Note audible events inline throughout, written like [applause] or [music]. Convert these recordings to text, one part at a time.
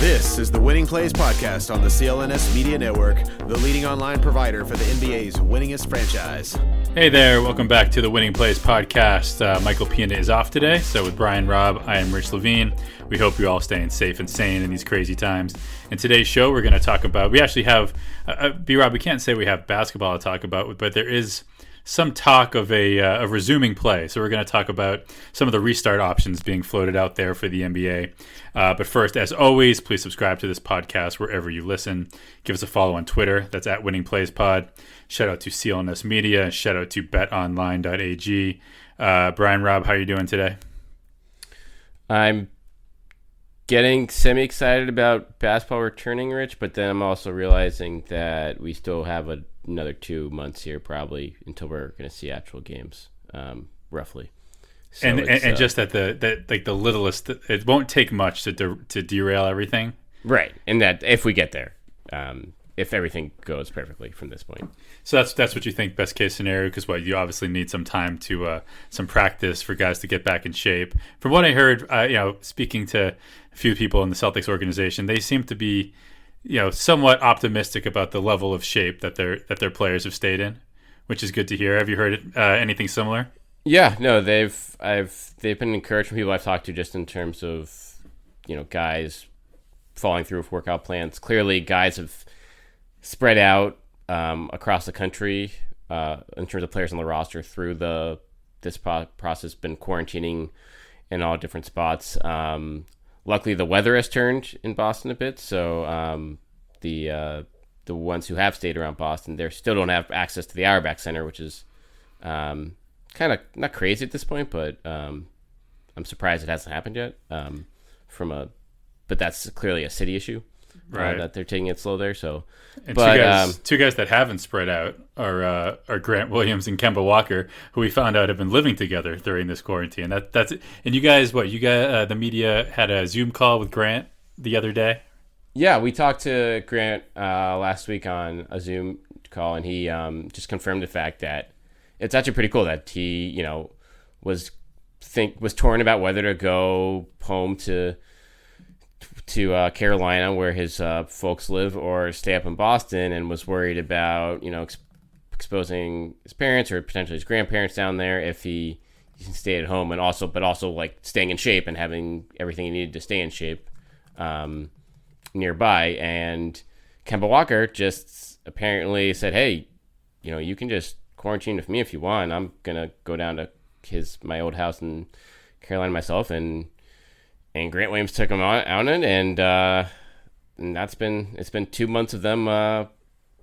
This is the Winning Plays Podcast on the CLNS Media Network, the leading online provider for the NBA's winningest franchise. Hey there, welcome back to the Winning Plays Podcast. Uh, Michael Pina is off today, so with Brian Robb, I am Rich Levine. We hope you're all staying safe and sane in these crazy times. In today's show, we're going to talk about, we actually have, uh, uh B Rob, we can't say we have basketball to talk about, but there is some talk of a, uh, of resuming play. So we're going to talk about some of the restart options being floated out there for the NBA. Uh, but first, as always, please subscribe to this podcast wherever you listen. Give us a follow on Twitter. That's at Winning Plays Pod. Shout out to CLNS Media. Shout out to BetOnline.ag. Uh, Brian Robb, how are you doing today? I'm getting semi excited about basketball returning, Rich, but then I'm also realizing that we still have a another two months here probably until we're going to see actual games, um, roughly. So and and, and uh, just that the that like the littlest, it won't take much to de- to derail everything. Right, and that if we get there, um, if everything goes perfectly from this point. So that's that's what you think best case scenario because what you obviously need some time to uh, some practice for guys to get back in shape. From what I heard, uh, you know, speaking to a few people in the Celtics organization, they seem to be you know somewhat optimistic about the level of shape that their that their players have stayed in, which is good to hear. Have you heard uh, anything similar? Yeah, no, they've I've they've been encouraged from people I've talked to just in terms of you know guys falling through with workout plans. Clearly, guys have spread out um, across the country uh, in terms of players on the roster through the this pro- process. Been quarantining in all different spots. Um, luckily the weather has turned in Boston a bit, so um, the uh, the ones who have stayed around Boston, they still don't have access to the Auerbach Center, which is um, kind of not crazy at this point, but um, I'm surprised it hasn't happened yet. Um, from a, but that's clearly a city issue right. Uh, that they're taking it slow there. So, and but, two guys, um, two guys that haven't spread out are uh, are Grant Williams and Kemba Walker, who we found out have been living together during this quarantine. That that's and you guys, what you guys, Uh, the media had a Zoom call with Grant the other day. Yeah, we talked to Grant uh, last week on a Zoom call, and he um, just confirmed the fact that it's actually pretty cool that he, you know, was think was torn about whether to go home to to uh, Carolina, where his uh, folks live, or stay up in Boston, and was worried about you know ex- exposing his parents or potentially his grandparents down there if he, he can stay at home, and also but also like staying in shape and having everything he needed to stay in shape um, nearby. And Kemba Walker just apparently said, "Hey, you know, you can just quarantine with me if you want. I'm gonna go down to his my old house in Carolina myself and." And Grant Williams took him on, on it, and, uh, and that's been it's been two months of them uh,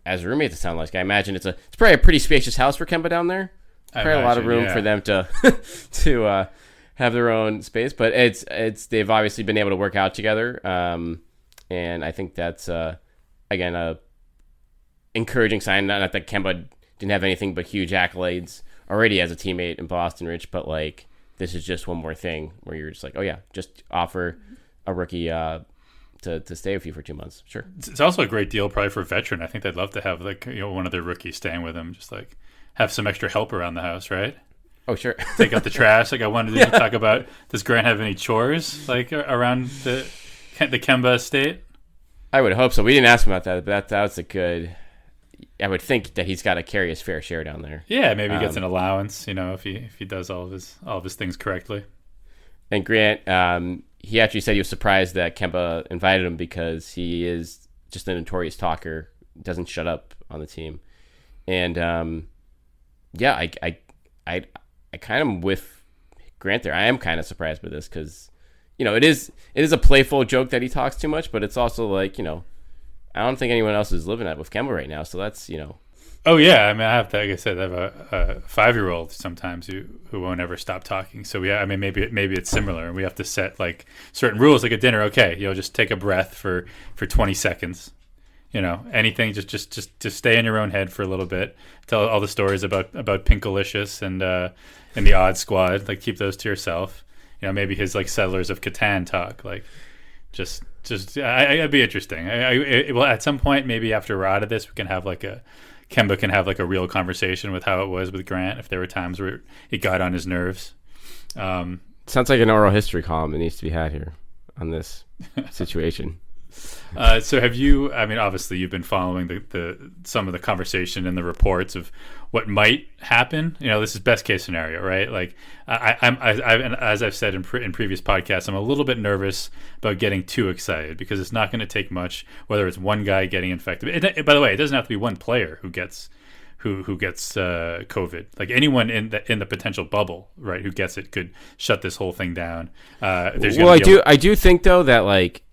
as roommates. It sounds like I imagine it's a it's probably a pretty spacious house for Kemba down there. Probably imagine, a lot of room yeah. for them to [laughs] to uh, have their own space, but it's it's they've obviously been able to work out together, um, and I think that's uh, again a encouraging sign. Not that Kemba didn't have anything but huge accolades already as a teammate in Boston, Rich, but like this is just one more thing where you're just like, oh yeah, just offer a rookie uh, to, to stay with you for two months. Sure. It's also a great deal probably for a veteran. I think they'd love to have like you know one of their rookies staying with them, just like have some extra help around the house, right? Oh sure. [laughs] Take out the trash. Like I wanted to [laughs] yeah. talk about. Does Grant have any chores like around the the Kemba estate? I would hope so. We didn't ask him about that, but that, that was a good I would think that he's got to carry his fair share down there. Yeah, maybe he gets um, an allowance, you know, if he if he does all of his all of his things correctly. And Grant, um, he actually said he was surprised that Kemba invited him because he is just a notorious talker, doesn't shut up on the team, and um, yeah, I I I I kind of with Grant there. I am kind of surprised by this because you know it is it is a playful joke that he talks too much, but it's also like you know I don't think anyone else is living that with Kemba right now. So that's you know. Oh yeah, I mean, I have to, like I said, I have a, a five-year-old sometimes who who won't ever stop talking. So yeah, I mean, maybe maybe it's similar, and we have to set like certain rules, like at dinner. Okay, you know, just take a breath for for twenty seconds. You know, anything, just just just to stay in your own head for a little bit. Tell all the stories about about Pinkalicious and uh, and the Odd Squad. Like keep those to yourself. You know, maybe his like Settlers of Catan talk. Like just just I, it'd be interesting. I, I it, well, at some point, maybe after we're out of this, we can have like a Kemba can have like a real conversation with how it was with Grant. If there were times where it got on his nerves. Um, Sounds like an oral history column that needs to be had here on this situation. [laughs] Uh, so have you? I mean, obviously, you've been following the, the some of the conversation and the reports of what might happen. You know, this is best case scenario, right? Like, I, I'm, I, I, as I've said in, pre- in previous podcasts, I'm a little bit nervous about getting too excited because it's not going to take much. Whether it's one guy getting infected, it, it, by the way, it doesn't have to be one player who gets who who gets uh, COVID. Like anyone in the in the potential bubble, right, who gets it could shut this whole thing down. Uh, well, I do I do think though that like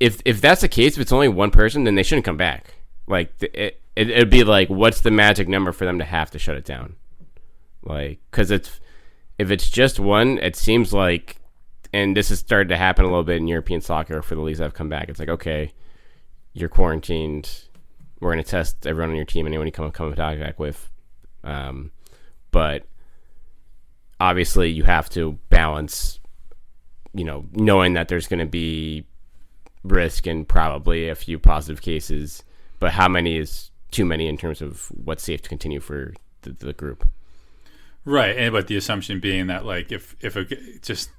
if if that's the case, if it's only one person, then they shouldn't come back. Like it, it it'd be like, what's the magic number for them to have to shut it down? Like, because it's if it's just one, it seems like, and this has started to happen a little bit in European soccer for the leagues that have come back. It's like, okay, you're quarantined. We're going to test everyone on your team, anyone you come come contact with. Um, but obviously, you have to balance, you know, knowing that there's going to be risk and probably a few positive cases, but how many is too many in terms of what's safe to continue for the, the group? Right, and but the assumption being that like if if a, just,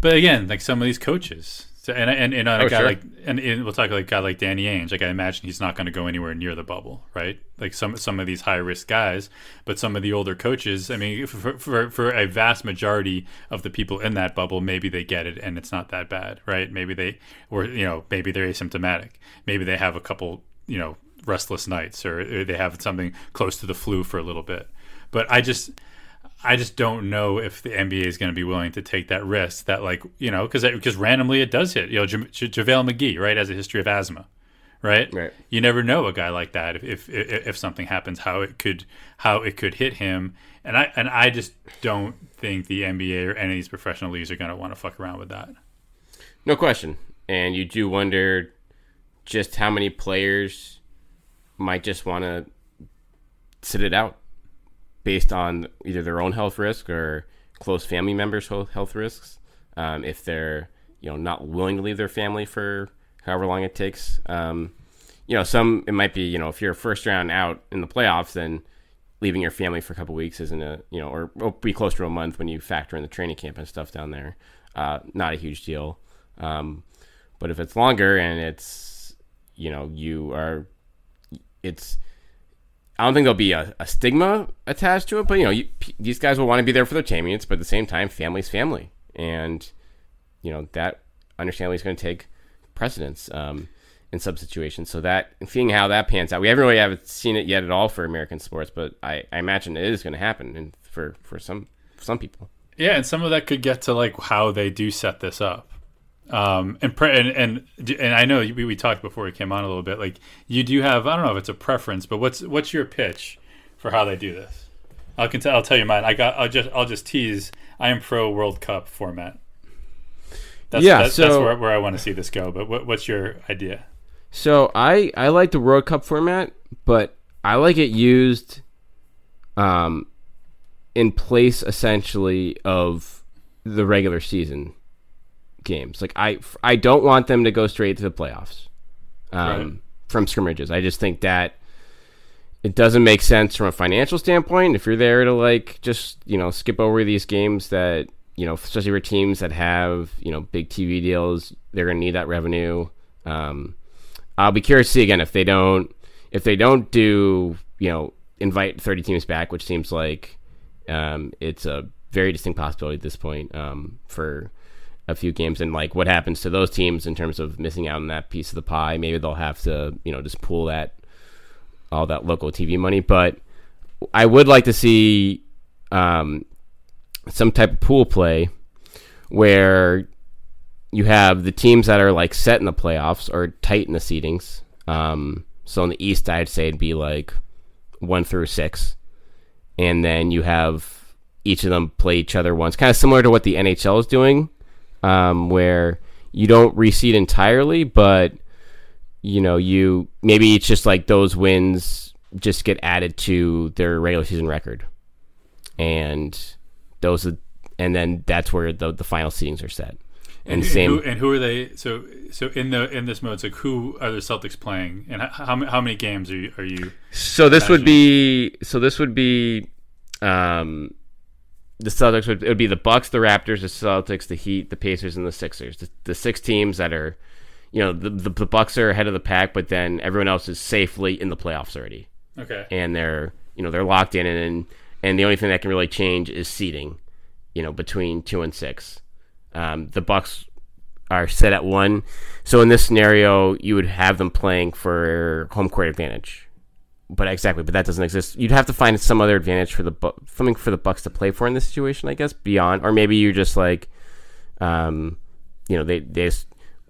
but again, like some of these coaches, so, and and, and a oh, guy sure. like and, and, we'll talk like a guy like Danny Ainge. Like I imagine he's not going to go anywhere near the bubble, right? Like some some of these high risk guys, but some of the older coaches. I mean, for, for for a vast majority of the people in that bubble, maybe they get it and it's not that bad, right? Maybe they or you know maybe they're asymptomatic. Maybe they have a couple you know restless nights or they have something close to the flu for a little bit. But I just I just don't know if the NBA is going to be willing to take that risk. That like you know because because randomly it does hit. You know, J- J- JaVale McGee right has a history of asthma, right? Right. You never know a guy like that if, if if if something happens how it could how it could hit him. And I and I just don't think the NBA or any of these professional leagues are going to want to fuck around with that. No question. And you do wonder just how many players might just want to sit it out based on either their own health risk or close family members' health risks. Um, if they're you know not willing to leave their family for however long it takes, um, you know, some it might be you know if you're first round out in the playoffs, then leaving your family for a couple weeks isn't a you know or, or be close to a month when you factor in the training camp and stuff down there. Uh, not a huge deal. Um, but if it's longer and it's you know you are it's I don't think there'll be a, a stigma attached to it, but you know, you, these guys will want to be there for their teammates, but at the same time, family's family, and you know that understandably is going to take precedence um, in some situations. So that seeing how that pans out, we haven't really haven't seen it yet at all for American sports, but I, I imagine it is going to happen, and for for some some people. Yeah, and some of that could get to like how they do set this up. Um, and, pre- and and and I know we, we talked before we came on a little bit. Like you do have, I don't know if it's a preference, but what's what's your pitch for how they do this? I can tell. I'll tell you mine. I got. I'll just. I'll just tease. I am pro World Cup format. That's, yeah, that's, so, that's where, where I want to see this go. But what, what's your idea? So I I like the World Cup format, but I like it used, um, in place essentially of the regular season games. Like I, I don't want them to go straight to the playoffs um, right. from scrimmages. I just think that it doesn't make sense from a financial standpoint if you're there to like just you know skip over these games that you know especially for teams that have you know big TV deals. They're going to need that revenue. Um, I'll be curious to see again if they don't if they don't do you know invite 30 teams back, which seems like um, it's a very distinct possibility at this point um, for a few games and like what happens to those teams in terms of missing out on that piece of the pie. Maybe they'll have to, you know, just pull that all that local TV money. But I would like to see um, some type of pool play where you have the teams that are like set in the playoffs or tight in the seedings. Um, so in the East, I'd say it'd be like one through six, and then you have each of them play each other once, kind of similar to what the NHL is doing um, where you don't reseed entirely, but you know, you maybe it's just like those wins just get added to their regular season record, and those are, and then that's where the the final seedings are set. And, and same. Who, and who are they? So so in the in this mode, it's like who are the Celtics playing, and how how many games are you are you? So this imagining? would be so this would be um the Celtics would it would be the Bucks, the Raptors, the Celtics, the Heat, the Pacers, and the Sixers. The, the six teams that are, you know the, the the Bucks are ahead of the pack, but then everyone else is safely in the playoffs already, Okay. and they're you know they're locked in, and and the only thing that can really change is seeding, you know, between two and six. Um, the Bucks are set at one, so in this scenario, you would have them playing for home court advantage. But exactly, but that doesn't exist. You'd have to find some other advantage for the Bu- something for the Bucks to play for in this situation, I guess. Beyond, or maybe you're just like, um, you know, they they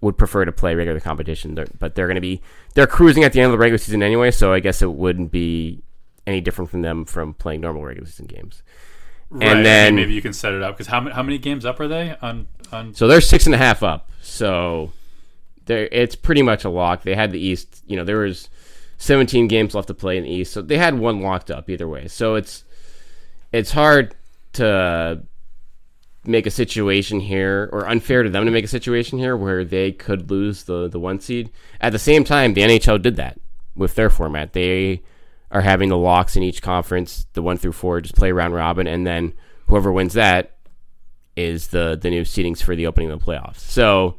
would prefer to play regular competition, They're- but they're going to be they're cruising at the end of the regular season anyway. So I guess it wouldn't be any different from them from playing normal regular season games. Right, mean, then- maybe you can set it up because how, ma- how many games up are they on on? So they're six and a half up. So they're, it's pretty much a lock. They had the East. You know, there was 17 games left to play in the East, so they had one locked up either way. So it's it's hard to make a situation here, or unfair to them to make a situation here where they could lose the the one seed. At the same time, the NHL did that with their format. They are having the locks in each conference, the one through four, just play round robin, and then whoever wins that is the the new seedings for the opening of the playoffs. So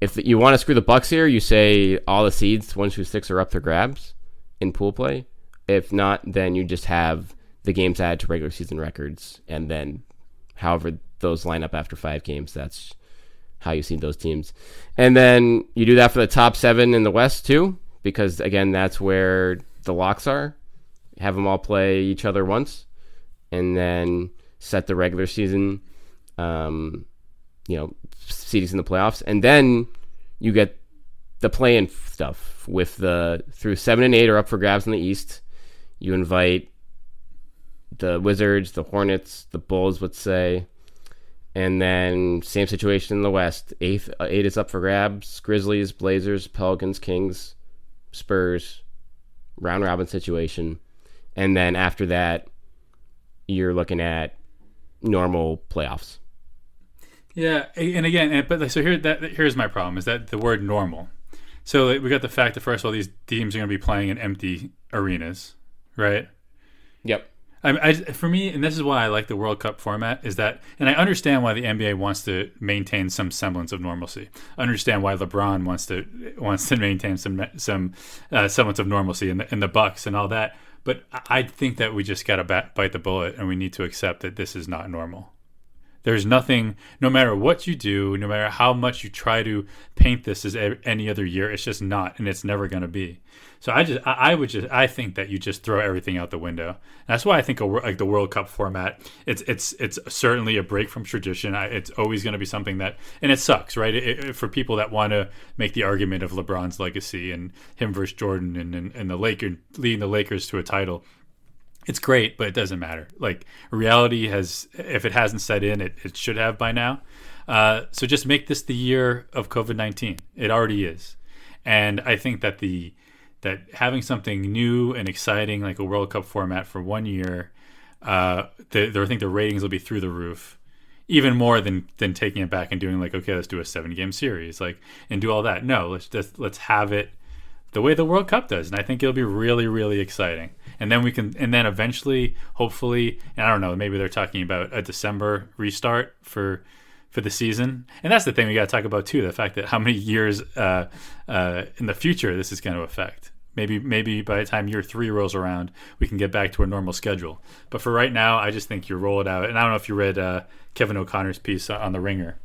if you want to screw the Bucks here, you say all the seeds one through six are up for grabs in pool play. If not, then you just have the games added to regular season records, and then however those line up after five games, that's how you see those teams. And then you do that for the top seven in the West too, because again, that's where the locks are. Have them all play each other once, and then set the regular season, um, you know, seedings in the playoffs, and then you get the play-in stuff with the through seven and eight are up for grabs in the East. You invite the Wizards, the Hornets, the Bulls, let's say, and then same situation in the West. Eighth, uh, eight is up for grabs. Grizzlies, Blazers, Pelicans, Kings, Spurs, round robin situation, and then after that, you're looking at normal playoffs. Yeah, and again, but so here that here's my problem is that the word normal. So we got the fact that first of all these teams are going to be playing in empty arenas, right? Yep. I, I, for me, and this is why I like the World Cup format, is that, and I understand why the NBA wants to maintain some semblance of normalcy. I understand why LeBron wants to wants to maintain some some uh, semblance of normalcy in the in the Bucks and all that. But I I think that we just got to bite the bullet, and we need to accept that this is not normal. There's nothing, no matter what you do, no matter how much you try to paint this as any other year, it's just not, and it's never going to be. So I just, I, I would just, I think that you just throw everything out the window. That's why I think a, like the World Cup format, it's, it's, it's certainly a break from tradition. I, it's always going to be something that, and it sucks, right? It, it, for people that want to make the argument of LeBron's legacy and him versus Jordan and, and, and the Lakers leading the Lakers to a title it's great, but it doesn't matter. Like reality has, if it hasn't set in, it, it should have by now. Uh, so just make this the year of COVID nineteen. It already is, and I think that the that having something new and exciting like a World Cup format for one year, uh, the, the, I think the ratings will be through the roof, even more than than taking it back and doing like okay, let's do a seven game series, like and do all that. No, let's just let's have it the way the World Cup does, and I think it'll be really, really exciting. And then we can, and then eventually, hopefully, and I don't know, maybe they're talking about a December restart for for the season. And that's the thing we got to talk about too: the fact that how many years uh, uh, in the future this is going to affect. Maybe, maybe by the time year three rolls around, we can get back to a normal schedule. But for right now, I just think you roll it out. And I don't know if you read uh, Kevin O'Connor's piece on the Ringer,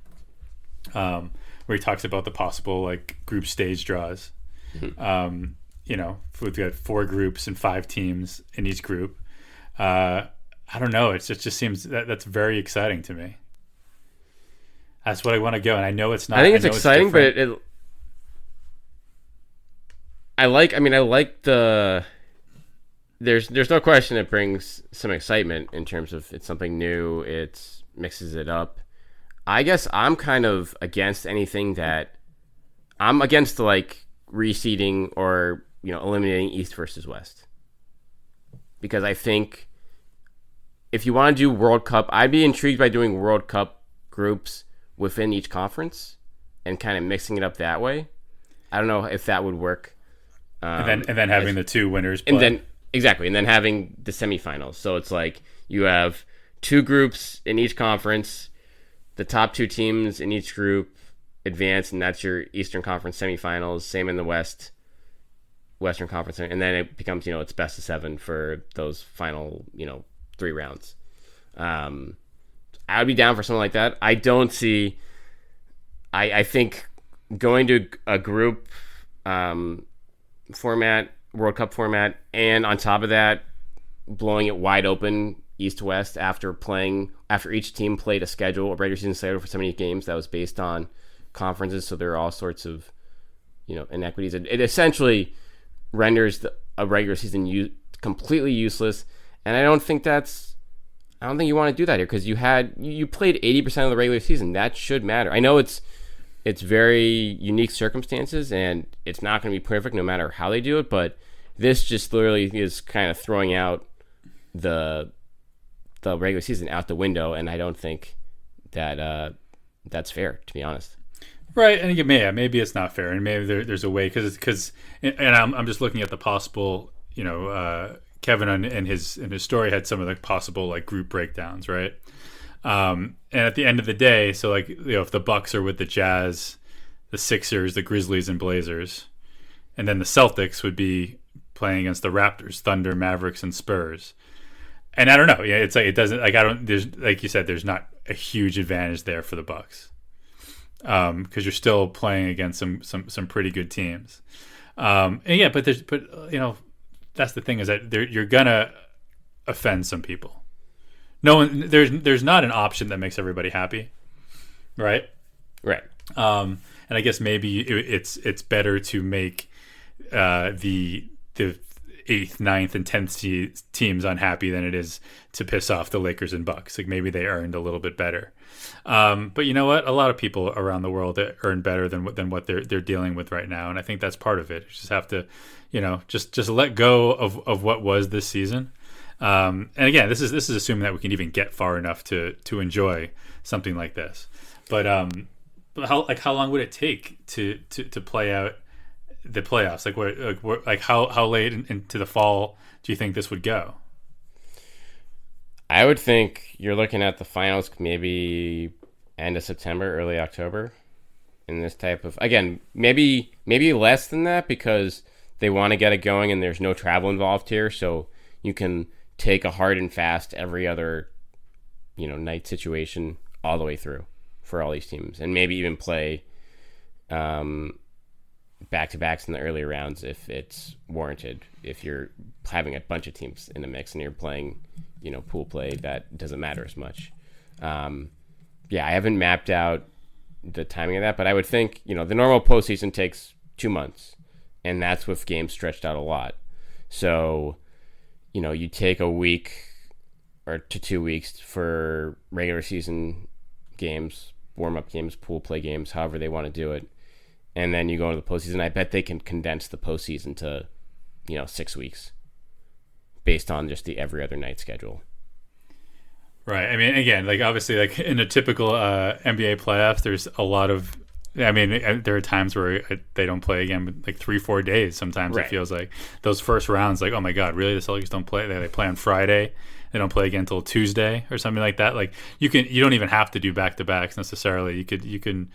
um, where he talks about the possible like group stage draws um, you know, we've got four groups and five teams in each group. Uh, I don't know. It's just, just seems that that's very exciting to me. That's what I want to go, and I know it's not. I think it's know exciting, but it, it. I like. I mean, I like the. There's there's no question it brings some excitement in terms of it's something new. It mixes it up. I guess I'm kind of against anything that. I'm against like reseeding or you know eliminating East versus West. Because I think if you want to do World Cup, I'd be intrigued by doing World Cup groups within each conference and kind of mixing it up that way. I don't know if that would work. Um, and then and then having the two winners, and then exactly, and then having the semifinals. So it's like you have two groups in each conference. The top two teams in each group advance, and that's your Eastern Conference semifinals. Same in the West, Western Conference, and then it becomes you know it's best of seven for those final you know three rounds. Um, I would be down for something like that. I don't see. I I think going to a group um, format, World Cup format, and on top of that, blowing it wide open east to west after playing after each team played a schedule, a regular season schedule for so many games that was based on conferences. So there are all sorts of you know inequities. It, it essentially renders the, a regular season u- completely useless, and I don't think that's. I don't think you want to do that here because you had you played eighty percent of the regular season. That should matter. I know it's it's very unique circumstances and it's not going to be perfect no matter how they do it. But this just literally is kind of throwing out the the regular season out the window, and I don't think that uh, that's fair, to be honest. Right, and again, yeah, maybe it's not fair, and maybe there, there's a way because because and I'm I'm just looking at the possible, you know, uh, Kevin and his in his story had some of the possible like group breakdowns, right? Um, and at the end of the day, so like you know, if the Bucks are with the Jazz, the Sixers, the Grizzlies, and Blazers, and then the Celtics would be playing against the Raptors, Thunder, Mavericks, and Spurs. And I don't know. Yeah, it's like it doesn't like I don't. There's like you said, there's not a huge advantage there for the Bucks because um, you're still playing against some some some pretty good teams. Um, and yeah, but there's but you know that's the thing is that you're gonna offend some people no one there's there's not an option that makes everybody happy, right? Right. Um, and I guess maybe it, it's it's better to make uh, the the eighth, ninth, and tenth teams unhappy than it is to piss off the Lakers and Bucks. Like maybe they earned a little bit better. Um, but you know what? A lot of people around the world earn better than than what they're they're dealing with right now, and I think that's part of it. You just have to, you know, just just let go of of what was this season um, and again, this is this is assuming that we can even get far enough to to enjoy something like this. But um, how like how long would it take to to, to play out the playoffs? Like where like, where, like how how late in, into the fall do you think this would go? I would think you're looking at the finals maybe end of September, early October. In this type of again, maybe maybe less than that because they want to get it going and there's no travel involved here, so you can take a hard and fast every other you know night situation all the way through for all these teams and maybe even play um, back to backs in the early rounds if it's warranted if you're having a bunch of teams in the mix and you're playing you know pool play that doesn't matter as much um, yeah i haven't mapped out the timing of that but i would think you know the normal postseason takes two months and that's with games stretched out a lot so you know, you take a week or to two weeks for regular season games, warm up games, pool play games, however they want to do it. And then you go into the postseason. I bet they can condense the postseason to, you know, six weeks based on just the every other night schedule. Right. I mean, again, like obviously, like in a typical uh, NBA playoffs, there's a lot of I mean, uh, there are times where they don't play again, like three, four days. Sometimes right. it feels like those first rounds, like, oh my god, really? The Celtics don't play. They, play on Friday. They don't play again until Tuesday or something like that. Like you can, you don't even have to do back to backs necessarily. You could, you can.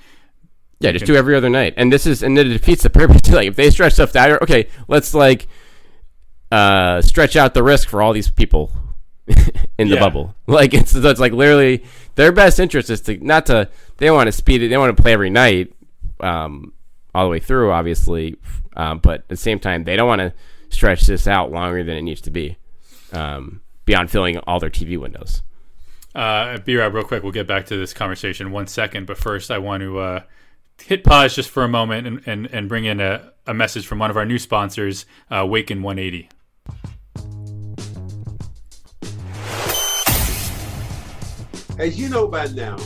Yeah, just do every other night, and this is and it defeats the purpose. [laughs] like if they stretch stuff out, okay, let's like uh, stretch out the risk for all these people [laughs] in the yeah. bubble. [laughs] Like it's it's like literally their best interest is to not to they want to speed it. They want to play every night, um, all the way through, obviously. Um, but at the same time, they don't want to stretch this out longer than it needs to be, um, beyond filling all their TV windows. Uh, B Rob, real quick, we'll get back to this conversation in one second. But first, I want to uh, hit pause just for a moment and, and, and bring in a, a message from one of our new sponsors, uh, Awaken 180. As you know by now,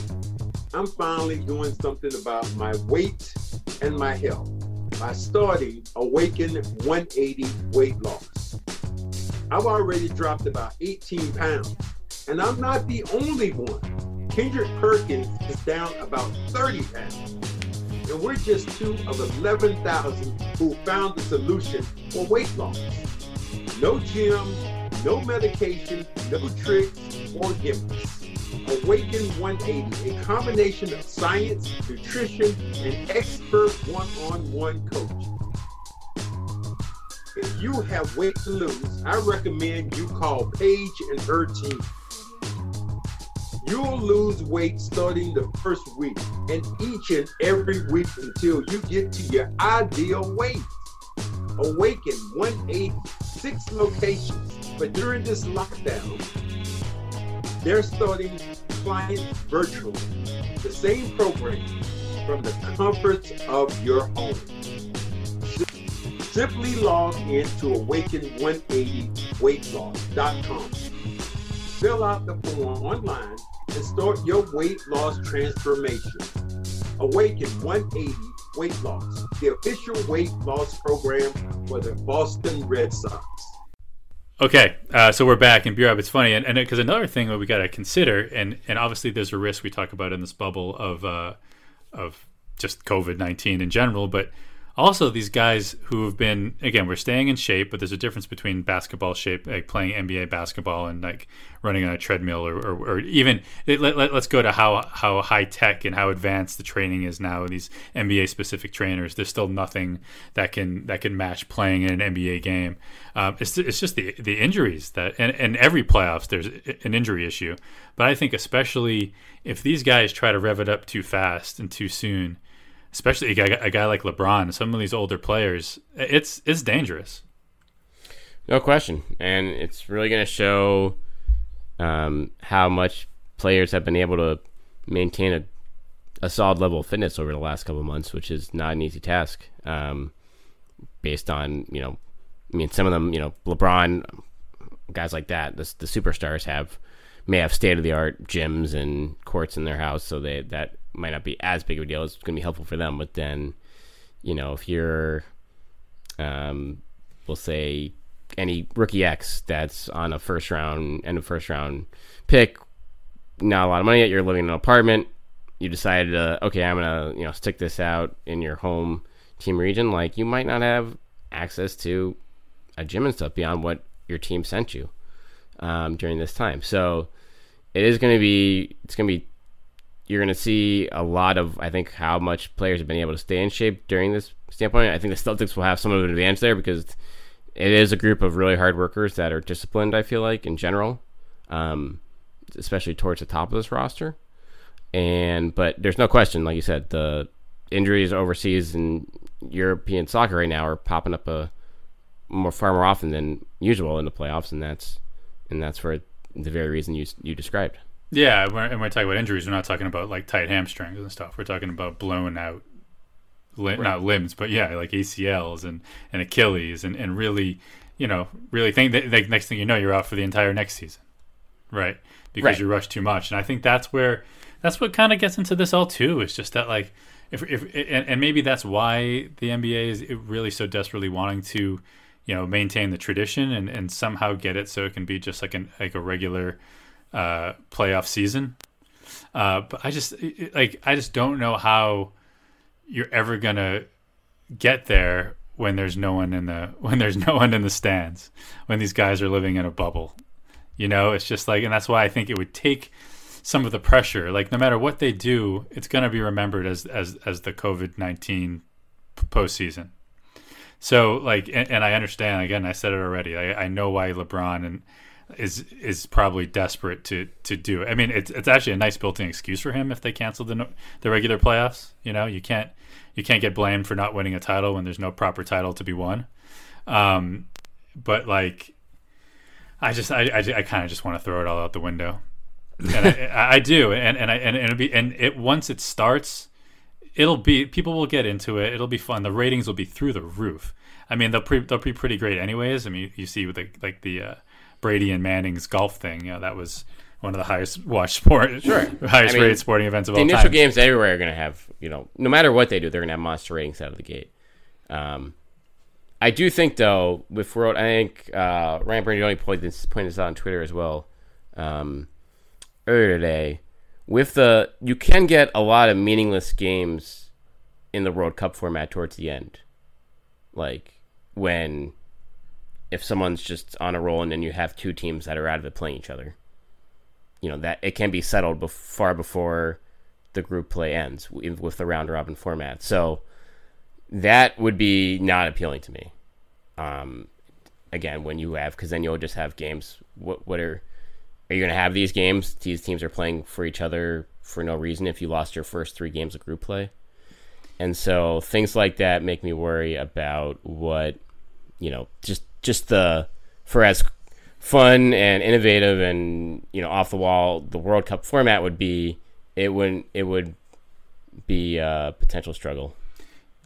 I'm finally doing something about my weight and my health by starting Awaken 180 Weight Loss. I've already dropped about 18 pounds, and I'm not the only one. Kendrick Perkins is down about 30 pounds, and we're just two of 11,000 who found the solution for weight loss. No gym, no medication, no tricks or gimmicks Awaken 180, a combination of science, nutrition, and expert one-on-one coaching. If you have weight to lose, I recommend you call Paige and her team. You'll lose weight starting the first week and each and every week until you get to your ideal weight. Awaken 180, six locations, but during this lockdown, they're starting clients virtually. The same program from the comforts of your home. Simply log in to awaken180weightloss.com. Fill out the form online and start your weight loss transformation. Awaken 180 Weight Loss, the official weight loss program for the Boston Red Sox. Okay, uh, so we're back in beer. It's funny, and because another thing that we got to consider, and and obviously there's a risk we talk about in this bubble of uh, of just COVID nineteen in general, but also these guys who have been again we're staying in shape but there's a difference between basketball shape like playing nba basketball and like running on a treadmill or, or, or even let, let, us go to how how high tech and how advanced the training is now these nba specific trainers. There's still nothing that can that can match playing in an nba game. Um, it's, it's just the the injuries that and, and every playoffs there's an injury issue. But i think especially if these guys try to rev it up too fast and too soon especially a guy, a guy like LeBron, some of these older players, it's it's dangerous. No question, and it's really going to show um, how much players have been able to maintain a, a solid level of fitness over the last couple months, which is not an easy task. Um, based on you know, I mean, some of them, you know, LeBron, guys like that, the, the superstars have may have state of the art gyms and courts in their house, so they that might not be as big of a deal. It's going to be helpful for them. But then, you know, if you're, um, we'll say any rookie X that's on a first round, end of first round pick, not a lot of money yet. You're living in an apartment. You decided okay, I'm going to, you know, stick this out in your home team region. Like you might not have access to a gym and stuff beyond what your team sent you um, during this time. So it is going to be, it's going to be you're going to see a lot of, I think, how much players have been able to stay in shape during this standpoint. I think the Celtics will have some of an advantage there because it is a group of really hard workers that are disciplined, I feel like, in general, um, especially towards the top of this roster. And, but there's no question, like you said, the injuries overseas in European soccer right now are popping up a more far more often than usual in the playoffs, and that's and that's for the very reason you you described. Yeah, and when we're talking about injuries, we're not talking about like tight hamstrings and stuff. We're talking about blown out, li- right. not limbs, but yeah, like ACLs and, and Achilles, and, and really, you know, really think that like, next thing you know, you're out for the entire next season, right? Because right. you rush too much, and I think that's where that's what kind of gets into this all too. It's just that like if if and, and maybe that's why the NBA is really so desperately wanting to, you know, maintain the tradition and and somehow get it so it can be just like an like a regular uh, playoff season. Uh, but I just like I just don't know how you're ever gonna get there when there's no one in the [laughs] when there's no one in the stands when these guys are living in a bubble. You know, it's just like, and that's why I think it would take some of the pressure. Like, no matter what they do, it's gonna be remembered as as as the COVID nineteen postseason. So, like, and, and, I understand. Again, I said it already. I, I know why LeBron and is is probably desperate to to do. I mean, it's it's actually a nice built-in excuse for him if they cancel the the regular playoffs. You know, you can't you can't get blamed for not winning a title when there's no proper title to be won. Um, but like, I just I I, I kind of just want to throw it all out the window, and I, [laughs] I, do, and and I and, and it'll be and it once it starts, it'll be people will get into it. It'll be fun. The ratings will be through the roof. I mean, they'll pre, they'll be pretty great anyways. I mean, you see with the like the uh, Brady and Manning's golf thing. You know, that was one of the highest watched sport, sure, [laughs] highest I mean, rated sporting events of all time. The initial games everywhere are going to have, you know, no matter what they do, they're going to have monster ratings out of the gate. Um, I do think though, with world, I think uh, Ryan Bernardoni pointed this, pointed this out on Twitter as well um, earlier today. With the, you can get a lot of meaningless games in the World Cup format towards the end, like when if someone's just on a roll and then you have two teams that are out of it playing each other. you know that it can be settled far before the group play ends with, with the round robin format. So that would be not appealing to me. Um, again, when you have because then you'll just have games. What what are are you going to have these games? These teams are playing for each other for no reason. If you lost your first three games of group play, and so things like that make me worry about what you know just just the for as fun and innovative and you know off the wall the World Cup format would be, it would it would be a potential struggle.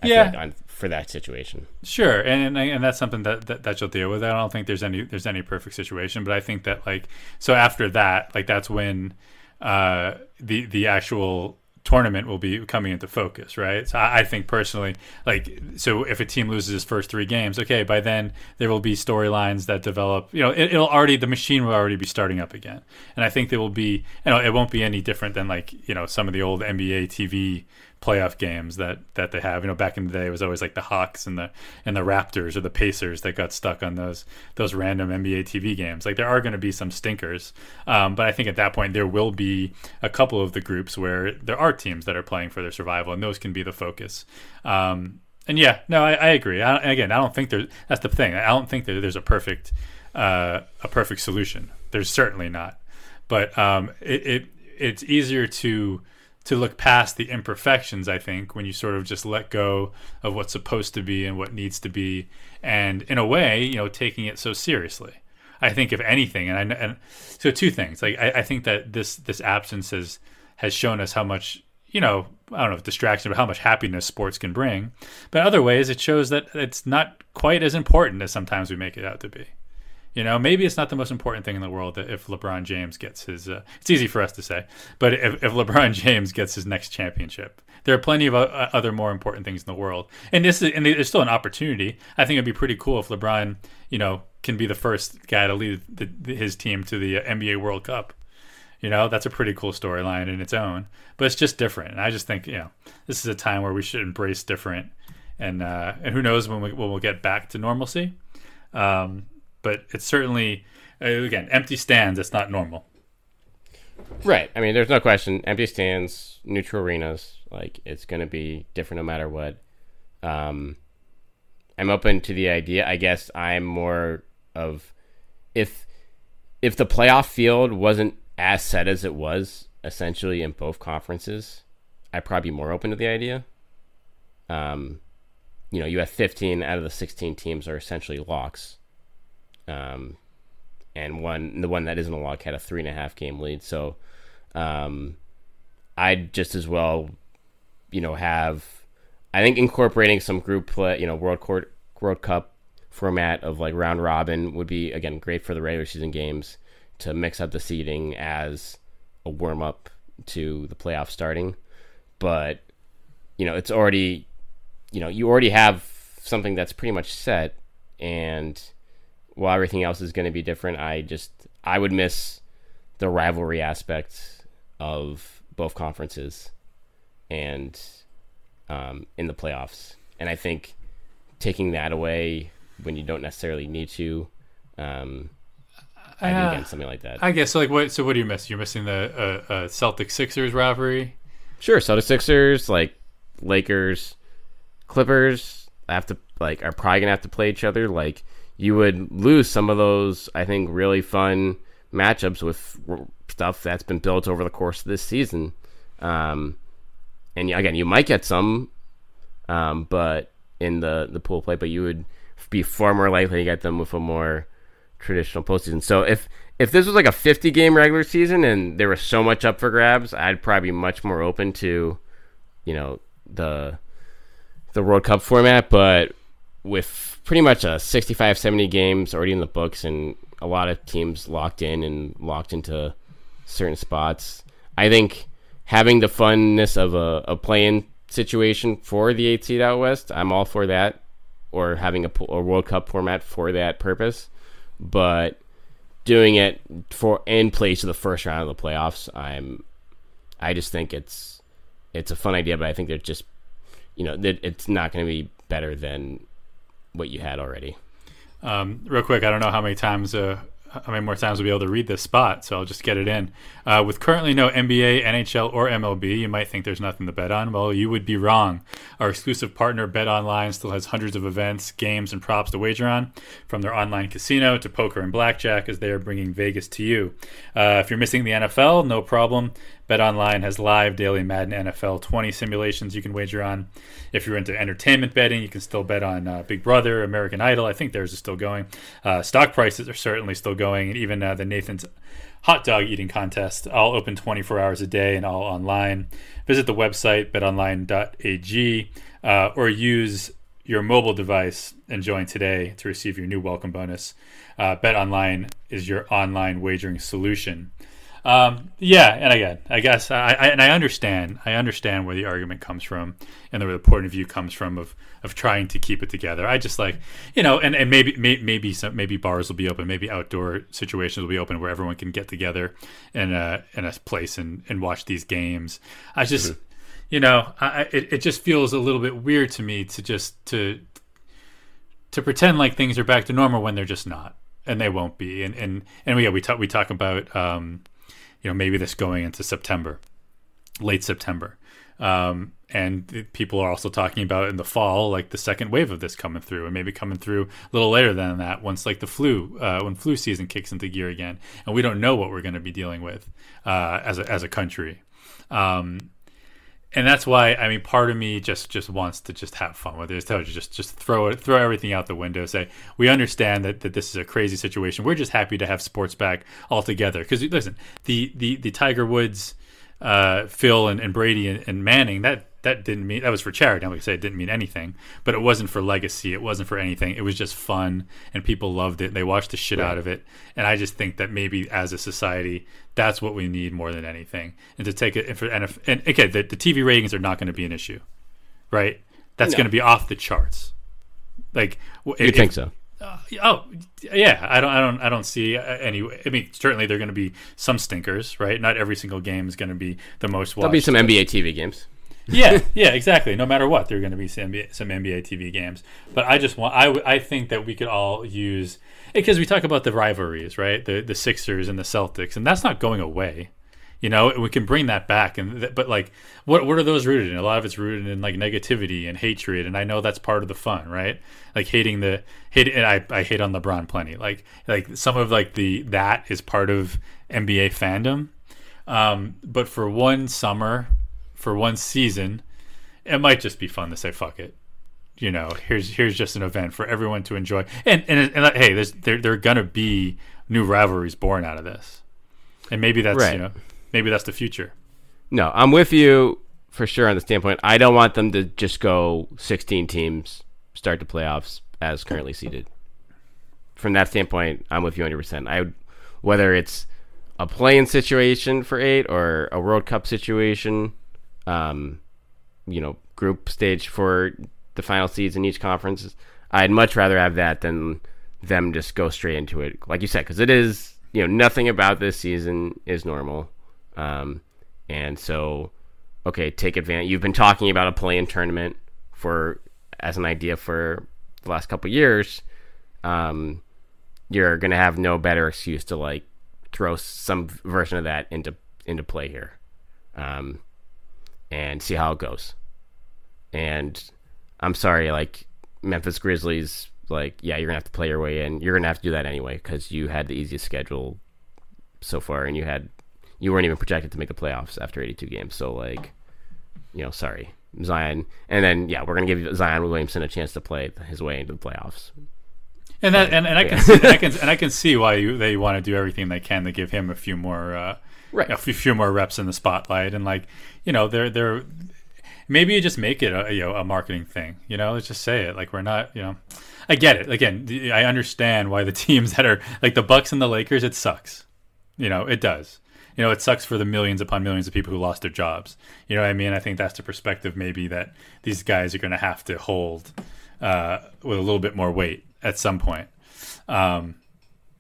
I Yeah. like, on, for that situation. Sure, and, and and that's something that, that that you'll deal with. I don't think there's any there's any perfect situation, but I think that like so after that, like that's when uh, the the actual tournament will be coming into focus, right? So I, I think personally, like so if a team loses its first three games, okay, by then there will be storylines that develop. You know, it, it'll already the machine will already be starting up again, and I think there will be you know it won't be any different than like you know some of the old NBA TV playoff games that that they have. You know, back in the day, it was always like the Hawks and the and the Raptors or the Pacers that got stuck on those those random NBA TV games. Like there are going to be some stinkers, um, but I think at that point there will be a couple of the groups where there are teams that are playing for their survival, and those can be the focus. Um, and yeah, no, I, I agree. I, again, I don't think there. That's the thing. I don't think that there's a perfect uh, a perfect solution. There's certainly not, but um, it, it it's easier to to look past the imperfections i think when you sort of just let go of what's supposed to be and what needs to be and in a way you know taking it so seriously. I think if anything and i and so two things like i, I think that this this absence has has shown us how much you know i don't know if distraction but how much happiness sports can bring. But other ways it shows that it's not quite as important as sometimes we make it out to be you know, maybe it's not the most important thing in the world that if LeBron James gets his. Uh, it's easy for us to say, but if, if LeBron [laughs] James gets his next championship, there are plenty of uh, other more important things in the world, and this is and there's still an opportunity. I think it'd be pretty cool if LeBron, you know, can be the first guy to lead the, the, his team to the uh, NBA World Cup. You know, that's a pretty cool storyline in its own, but it's just different. And I just think, you know, this is a time where we should embrace different, and uh, and who knows when we when we'll get back to normalcy. Um, but it's certainly uh, again empty stands. It's not normal. Right. I mean, there's no question. Empty stands, neutral arenas, like it's going to be different no matter what. Um, I'm open to the idea. I guess I'm more of if if the playoff field wasn't as set as it was essentially in both conferences, I'd probably be more open to the idea. Um, you know, you have 15 out of the 16 teams are essentially locks. Um, and one the one that isn't a lock had a three and a half game lead. So um, I'd just as well, you know, have I think incorporating some group play, you know, World Court World Cup format of like round robin would be again great for the regular season games to mix up the seeding as a warm up to the playoff starting. But you know, it's already you know, you already have something that's pretty much set and while everything else is going to be different, I just I would miss the rivalry aspect of both conferences and um, in the playoffs. And I think taking that away when you don't necessarily need to, um, I Uh, think against something like that. I guess so. Like what? So what do you miss? You're missing the uh, uh, Celtic Sixers rivalry. Sure, so the Sixers, like Lakers, Clippers, have to like are probably gonna have to play each other. Like you would lose some of those, I think, really fun matchups with stuff that's been built over the course of this season. Um, and again, you might get some, um, but in the the pool play, but you would be far more likely to get them with a more traditional postseason. So if if this was like a 50 game regular season and there was so much up for grabs, I'd probably be much more open to, you know, the the World Cup format. But with pretty much a 65, 70 games already in the books and a lot of teams locked in and locked into certain spots, I think having the funness of a, a play-in situation for the eight seed out west, I'm all for that. Or having a, a World Cup format for that purpose, but doing it for in place of the first round of the playoffs, I'm, I just think it's, it's a fun idea, but I think they're just, you know, it's not going to be better than what you had already. Um, real quick, I don't know how many times uh, how many more times we'll be able to read this spot, so I'll just get it in. Uh, with currently no NBA, NHL, or MLB, you might think there's nothing to bet on. Well, you would be wrong. Our exclusive partner, Bet Online, still has hundreds of events, games, and props to wager on, from their online casino to poker and blackjack, as they are bringing Vegas to you. Uh, if you're missing the NFL, no problem. BetOnline has live daily Madden NFL 20 simulations you can wager on. If you're into entertainment betting, you can still bet on uh, Big Brother, American Idol. I think theirs is still going. Uh, stock prices are certainly still going, and even uh, the Nathan's hot dog eating contest, all open 24 hours a day and all online. Visit the website betonline.ag uh, or use your mobile device and join today to receive your new welcome bonus. Uh, BetOnline is your online wagering solution. Um, yeah, and again, I guess I, I, and I understand I understand where the argument comes from and where the point of view comes from of of trying to keep it together. I just like you know, and, and maybe may, maybe some maybe bars will be open, maybe outdoor situations will be open where everyone can get together in a in a place and and watch these games. I just. Mm-hmm. You know, I, it, it just feels a little bit weird to me to just to to pretend like things are back to normal when they're just not and they won't be. And and and we yeah, we talk we talk about um, you know maybe this going into September, late September. Um, and people are also talking about in the fall, like the second wave of this coming through, and maybe coming through a little later than that. Once like the flu, uh, when flu season kicks into gear again, and we don't know what we're going to be dealing with uh, as a as a country. Um, and that's why I mean, part of me just just wants to just have fun with it. Just just just throw it, throw everything out the window. Say we understand that, that this is a crazy situation. We're just happy to have sports back altogether. Because listen, the the the Tiger Woods, uh, Phil and, and Brady and, and Manning that that didn't mean that was for charity. I'm gonna say it didn't mean anything, but it wasn't for legacy. It wasn't for anything. It was just fun, and people loved it. They watched the shit right. out of it, and I just think that maybe as a society, that's what we need more than anything. And to take it and for and, if, and okay, the, the TV ratings are not going to be an issue, right? That's no. going to be off the charts. Like you think so? Uh, oh yeah, I don't, I don't, I don't see any. I mean, certainly there are going to be some stinkers, right? Not every single game is going to be the most watched. There'll be some NBA TV games [laughs] yeah, yeah, exactly. No matter what, there are going to be some NBA, some NBA TV games. But I just want, I, I think that we could all use because we talk about the rivalries, right? The the Sixers and the Celtics, and that's not going away. You know, we can bring that back, and th- but like, what what are those rooted in? A lot of it's rooted in like negativity and hatred, and I know that's part of the fun, right? Like hating the hate, and I I hate on LeBron plenty. Like like some of like the that is part of NBA fandom. Um, but for one summer for one season, it might just be fun to say fuck it. You know, here's here's just an event for everyone to enjoy. And and, and hey, there's there there are gonna be new rivalries born out of this, and maybe that's right. you know maybe that's the future. No, I'm with you for sure on the standpoint. I don't want them to just go 16 teams start the playoffs as currently seated. From that standpoint, I'm with you 100. percent I would, whether it's a playing situation for eight or a World Cup situation um, you know, group stage for the final seeds in each conference. I'd much rather have that than them just go straight into it, like you said, because it is, you know, nothing about this season is normal. Um, and so, okay, take advantage. You've been talking about a play-in tournament for as an idea for the last couple years. Um, you're gonna have no better excuse to like throw some version of that into into play here. Um, and see how it goes. And I'm sorry, like Memphis Grizzlies, like yeah, you're gonna have to play your way in. You're gonna have to do that anyway because you had the easiest schedule so far, and you had you weren't even projected to make the playoffs after 82 games. So like, you know, sorry, Zion. And then yeah, we're gonna give Zion Williamson a chance to play his way into the playoffs. And that and, and I can see, and I can [laughs] and I can see why you, they want to do everything they can to give him a few more uh, right. a few more reps in the spotlight and like you know they're they're maybe you just make it a you know a marketing thing you know let's just say it like we're not you know i get it again i understand why the [laughs] teams that are like the bucks and the lakers it sucks you know it does you know it sucks for the millions upon millions of people who lost their jobs you know what i mean i think that's the perspective maybe that these guys are going to have to hold uh, with a little bit more weight at some point um,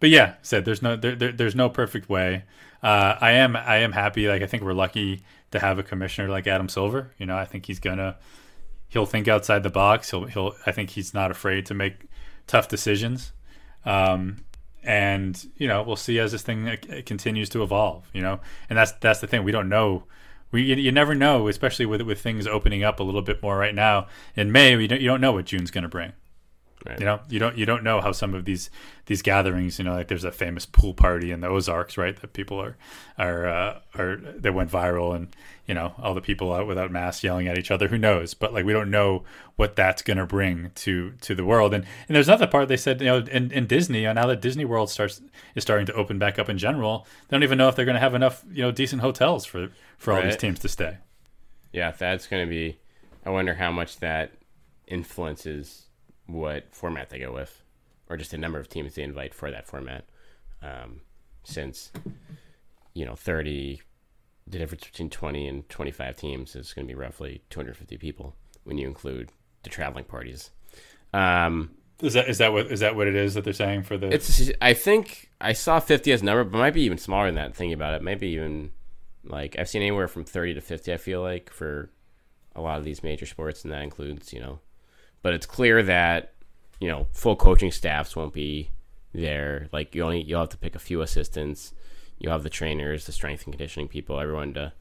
but yeah said there's no there, there, there's no perfect way uh, I am I am happy. Like I think we're lucky to have a commissioner like Adam Silver. You know, I think he's gonna he'll think outside the box. He'll he'll I think he's not afraid to make tough decisions. Um, and you know we'll see as this thing uh, continues to evolve. You know, and that's that's the thing we don't know. We you, you never know, especially with with things opening up a little bit more right now in May. We don't you don't know what June's going to bring. Right. You know, you don't you don't know how some of these these gatherings. You know, like there's a famous pool party in the Ozarks, right? That people are are uh, are that went viral, and you know all the people out without masks yelling at each other. Who knows? But like we don't know what that's going to bring to to the world. And and there's another part they said, you know, in, in Disney, now that Disney World starts is starting to open back up in general, they don't even know if they're going to have enough you know decent hotels for for all these teams to stay. Yeah, that's going to be. I wonder how much that influences what format they go with, or just the number of teams they invite for that format. Um, since you know, thirty, the difference between twenty and twenty-five teams is going to be roughly two hundred fifty people when you include the traveling parties. Um, Is that is that what is that what it is that they're saying for the? it's. I think I saw fifty as a number, but might be even smaller than that. Thinking about it, maybe even like I've seen anywhere from thirty to fifty. I feel like for a lot of these major sports, and that includes you know. But it's clear that you know full coaching staffs won't be there. Like you only you'll have to pick a few assistants. You'll have the trainers, the strength and conditioning people, everyone to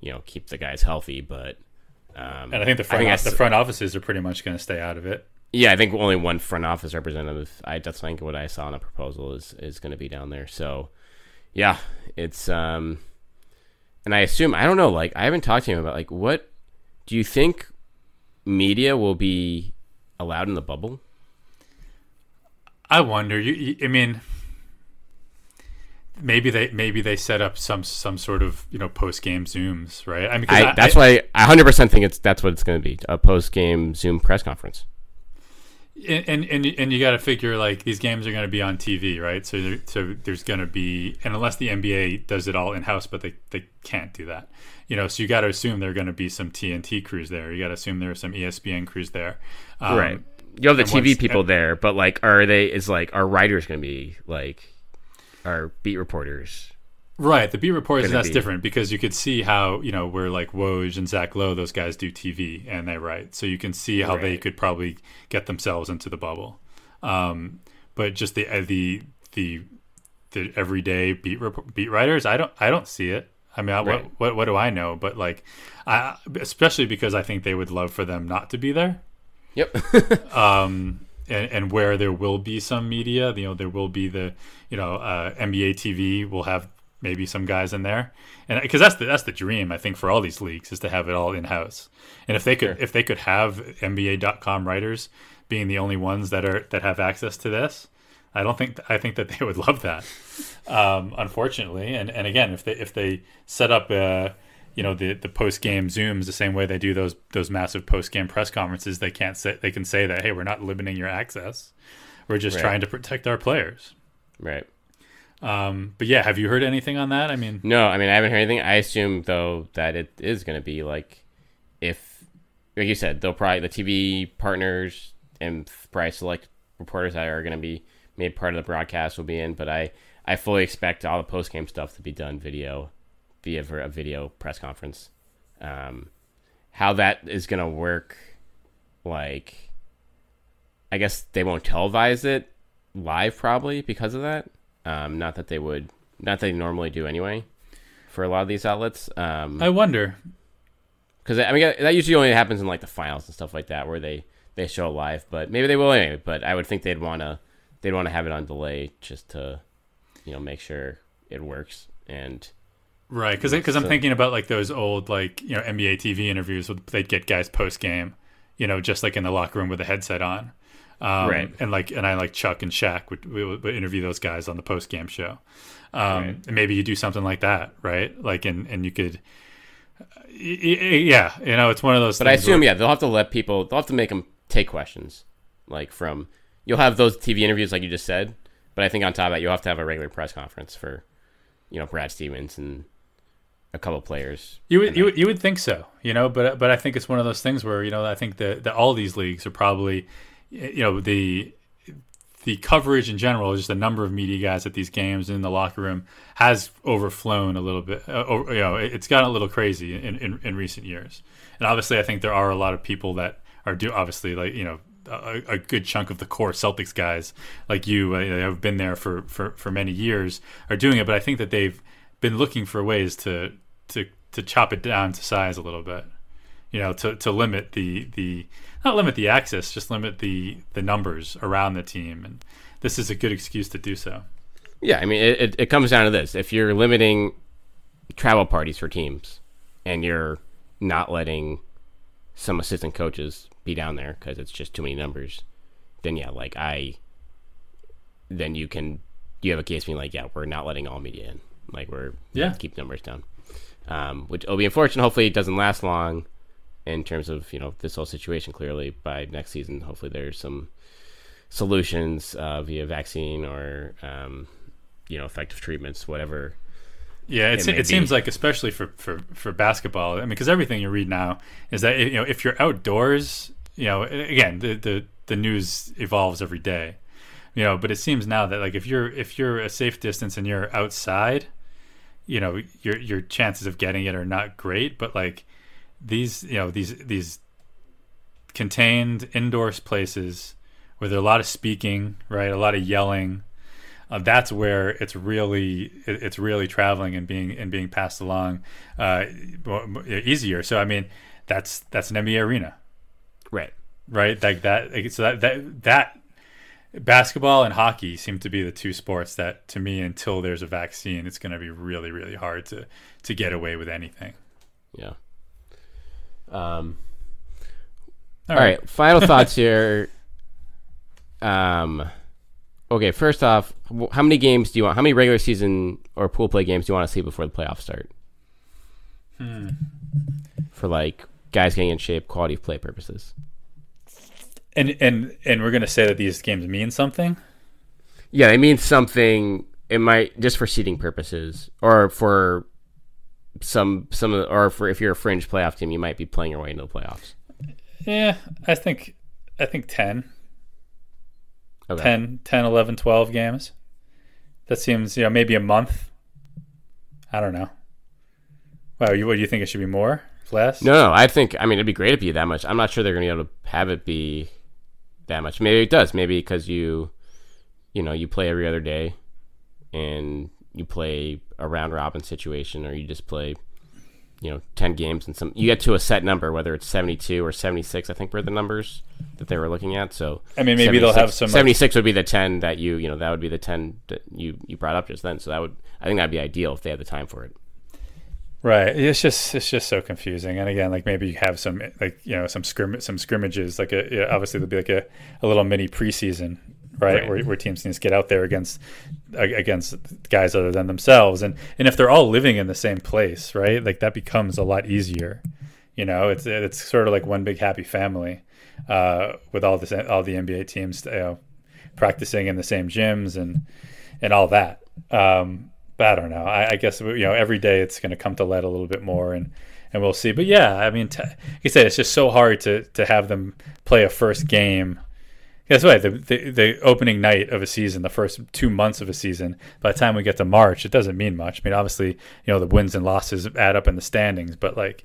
you know keep the guys healthy. But um, and I think the front think the front offices are pretty much going to stay out of it. yeah, I think only one front office representative. I that's think what I saw in the proposal is is going to be down there. So, yeah, it's um, and I assume I don't know. Like I haven't talked to him about like what do you think media will be allowed in the bubble? I wonder. You, you, I mean, maybe they maybe they set up some some sort of you know post game zooms, right? I mean, I, that's why I hundred percent think it's that's what it's going to be a post game Zoom press conference. And and and, and you got to figure like these games are going to be on TV, right? So there, so there's going to be, and unless the NBA does it all in house, but they they can't do that, you know. So you got to assume there are going to be some TNT crews there. You got to assume there are some ESPN crews there, um, right. You have the TV once- people there, but like, are they? Is like, are writers going to be like, are beat reporters? Right, the beat Gonna that's be- different because you could see how you know where like Woj and Zach Lowe, those guys do TV and they write, so you can see how they could probably get themselves into the bubble. Um, but just the uh, the the the everyday beat rep- beat writers, I don't I don't see it. I mean, I, Right. what, what what do I know? But like, I especially because I think they would love for them not to be there Yep. [laughs] um, and, and where there will be some media, you know, there will be the, you know, uh, NBA TV will have maybe some guys in there, and because that's the that's the dream I think for all these leagues is to have it all in house, and if they could if they could have NBA.com writers being the only ones that are that have access to this, I don't think I think that they would love that, um, unfortunately, and and again if they if they set up. Uh, you know the the post game zooms the same way they do those those massive post game press conferences. They can't say they can say that hey, we're not limiting your access. We're just Right. trying to protect our players. right. Um, but yeah, have you heard anything on that? I mean, No, I mean I haven't heard anything. I assume though that it is going to be like if, like you said, they'll probably the TV partners and probably select reporters that are going to be made part of the broadcast will be in. But I I fully expect all the post game stuff to be done video via a video press conference. Um, how that is going to work, like, I guess they won't televise it live probably because of that. Um, not that they would, not that they normally do anyway for a lot of these outlets. Um, I wonder. because I mean that usually only happens in like the finals and stuff like that where they they show live. But maybe they will anyway. But I would think they'd wanna they'd want to have it on delay just to you know make sure it works and Right, because because I'm thinking about like those old like you know NBA TV interviews. With, they'd get guys post game, you know, just like in the locker room with a headset on, um, Right. And like and I like Chuck and Shaq would, would, would interview those guys on the post game show. Um, Right. And maybe you do something like that, right? Like and and you could, yeah, you know, it's one of those. Things. But I assume, where- yeah, they'll have to let people. They'll have to make them take questions, like from. You'll have those TV interviews, like you just said. But I think on top of that, you'll have to have a regular press conference for, you know, Brad Stevens and a couple players. You would, you would you would think so, you know, but but I think it's one of those things where you know I think that that all these leagues are probably, you know, the the coverage in general, just the number of media guys at these games in the locker room has overflown a little bit. Uh, over, you know, it- it's gotten a little crazy in, in in recent years, and obviously I think there are a lot of people that are do obviously like you know a, a good chunk of the core Celtics guys like you uh, have been there for, for, for many years are doing it. But I think that they've been looking for ways to to to chop it down to size a little bit. You know, to, to limit the the not limit the access, just limit the the numbers around the team, and this is a good excuse to do so. Yeah, I mean, it, it, comes down to this: if you're limiting travel parties for teams, and you're not letting some assistant coaches be down there because it's just too many numbers, then yeah, like I, then you can you have a case being like, yeah, we're not letting all media in, like we're Yeah. keep numbers down, um, which will be unfortunate. Hopefully, it doesn't last long in terms of you know this whole situation. Clearly, by next season, hopefully there's some solutions uh, via vaccine or um, you know effective treatments, whatever. Yeah, it's, It it, seems like especially for, for, for basketball. I mean, because everything you read now is that you know if you're outdoors, you know, again the, the the news evolves every day, you know. But it seems now that like if you're if you're a safe distance and you're outside, you know, your your chances of getting it are not great. But like these, you know, these these contained indoor places where there's a lot of speaking, right, a lot of yelling uh, that's where it's really it, it's really traveling and being and being passed along uh, easier. So I mean, that's that's an NBA arena, Right. right? Like that. like, So that that that basketball and hockey seem to be the two sports that, to me, until there's a vaccine, it's going to be really really hard to to get away with anything. Yeah. Um. All all right. Final [laughs] thoughts here. Um. Okay. First off, how many games do you want? How many regular season or pool play games do you want to see before the playoffs start? Hmm. For like guys getting in shape, quality of play purposes. And and and we're going to say that these games mean something. Yeah, it means something. It might just for seating purposes, or for some some, of the- or for if you're a fringe playoff team, you might be playing your way into the playoffs. Yeah, I think I think 10. Okay. 10, 10, 11, 12 games. That seems, you know, maybe a month. I don't know. Wow, you, what do you think it should be more? Less? No, no, I think I mean it'd be great if you that much. I'm not sure they're going to be able to have it be that much. Maybe it does. Maybe because you, you know, you play every other day, and you play a round robin situation, or you just play, you know, ten games and some. You get to a set number, whether it's 72 or 76. I think were the numbers that they were looking at. So I mean, maybe they'll have some, 76 would be the 10 that you, you know, that would be the 10 that you you brought up just then. So that would I think that'd be ideal if they had the time for it. Right. It's just it's just so confusing. And again, like maybe you have some like you know some scrim some scrimmages. Like a, yeah, obviously there'll be like a, a little mini preseason, right? Right. Where, where teams need to get out there against against guys other than themselves. And and if they're all living in the same place, right? Like that becomes a lot easier. You know, it's it's sort of like one big happy family uh, with all the all the NBA teams, you know, practicing in the same gyms and and all that. Um, but I don't know. I, I guess you know every day it's going to come to light a little bit more, and and we'll see. But yeah, I mean, t- like I said, it's just so hard to to have them play a first game. That's right. The, the the opening night of a season, the first two months of a season. By the time we get to March, it doesn't mean much. I mean, obviously, you know, the wins and losses add up in the standings, but like,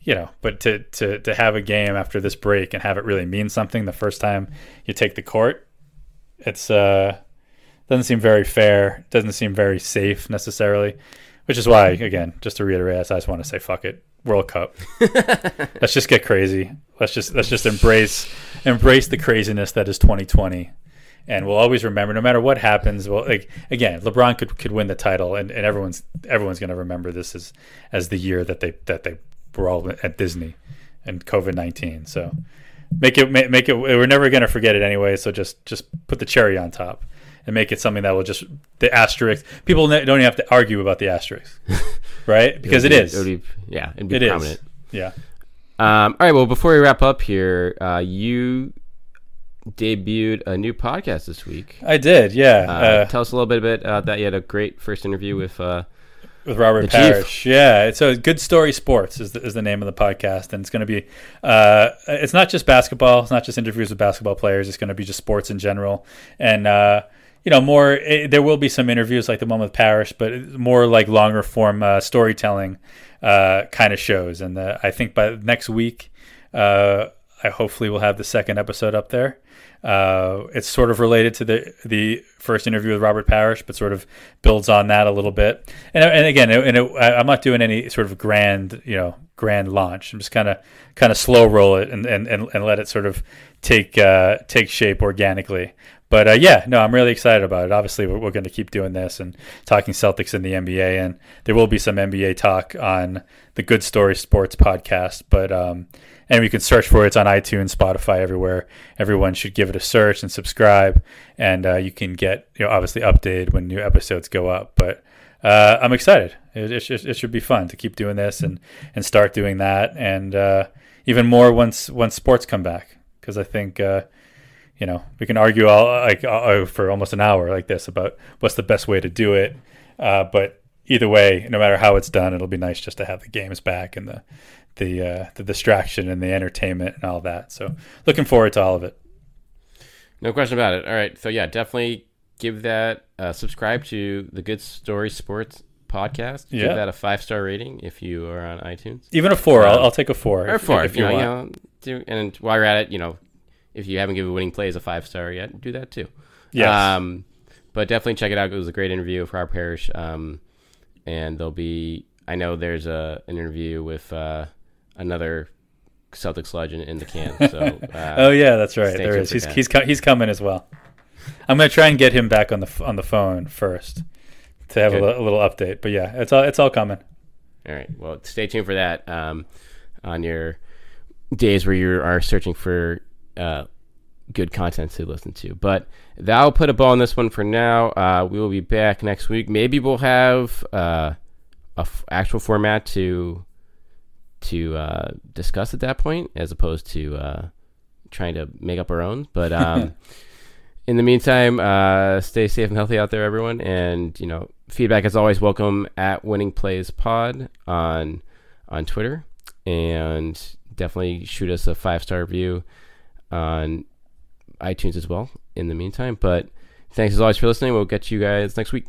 you know, but to to to have a game after this break and have it really mean something the first time you take the court, it's uh doesn't seem very fair. Doesn't seem very safe necessarily, which is why, again, just to reiterate, I just want to say, fuck it, World Cup. [laughs] let's just get crazy. Let's just let's just embrace embrace the craziness that is 2020, and we'll always remember, no matter what happens. Well, like again, LeBron could could win the title, and, and everyone's everyone's going to remember this as as the year that they that they were all at Disney and COVID 19. So make it make, make it. We're never going to forget it anyway. So just just put the cherry on top and make it something that will just the asterisk. People don't even have to argue about the asterisk, [laughs] right? Because it be- is. It be, yeah, it'd be It is. prominent. Yeah. Um, all right. Well, before we wrap up here, uh, you debuted a new podcast this week. I did. Yeah. Uh, Uh, tell us a little bit about uh, that. You had a great first interview with. Uh, with Robert. Parish. Yeah, so Good Story Sports is the, is the name of the podcast, and it's going to be. Uh, it's not just basketball. It's not just interviews with basketball players. It's going to be just sports in general, and uh, you know, more. eh, there will be some interviews like the one with Parish, but more like longer form uh, storytelling uh, kind of shows. And uh, I think by next week. Uh, I hopefully will have the second episode up there. Uh, it's sort of related to the the first interview with Robert Parish, but sort of builds on that a little bit. And, and again, and it, I'm not doing any sort of grand, you know, grand launch. I'm just kind of kind of slow roll it and, and, and, and let it sort of take uh, take shape organically. But uh, yeah, no, I'm really excited about it. Obviously, we're, we're going to keep doing this and talking Celtics in the NBA, and there will be some NBA talk on the Good Story Sports podcast. But um, and you can search for it. It's on iTunes, Spotify, everywhere. Everyone should give it a search and subscribe, and uh, you can get you know obviously updated when new episodes go up. But uh, I'm excited. It, it, it, should be fun to keep doing this and and start doing that, and uh, even more once once sports come back because I think uh, you know, we can argue all like uh, for almost an hour like this about what's the best way to do it. Uh, but either way, no matter how it's done, it'll be nice just to have the games back and the the uh, the distraction and the entertainment and all that. So looking forward to all of it. No question about it. All right, so yeah, definitely give that uh, subscribe to the Good Story Sports podcast. Give Yeah. that a five star rating if you are on iTunes. Even a four, I'll, I'll take a four. or if- four if you, know, want. you know, do, and while you're at it, you know, if you haven't given Winning Plays a five star yet, do that too. Yes. Um, but definitely check it out. It was a great interview for our Parish. Um, and there'll be, I know there's a an interview with uh, another Celtics legend in the can. So [laughs] uh, oh yeah, that's right. There is. He's he's he's coming as well. I'm gonna try and get him back on the on the phone first to have a, a little update. But yeah, it's all it's all coming. All right. Well, stay tuned for that um, on your days where you are searching for uh, good content to listen to. But that'll put a ball on this one for now. Uh, we will be back next week. Maybe we'll have uh, a f- actual format to to uh, discuss at that point, as opposed to uh, trying to make up our own. But um, [laughs] in the meantime, uh, stay safe and healthy out there, everyone. And you know, feedback is always welcome at Winning Plays Pod on on Twitter, and definitely shoot us a five star review on iTunes as well. In the meantime, but thanks as always for listening. We'll get you guys next week.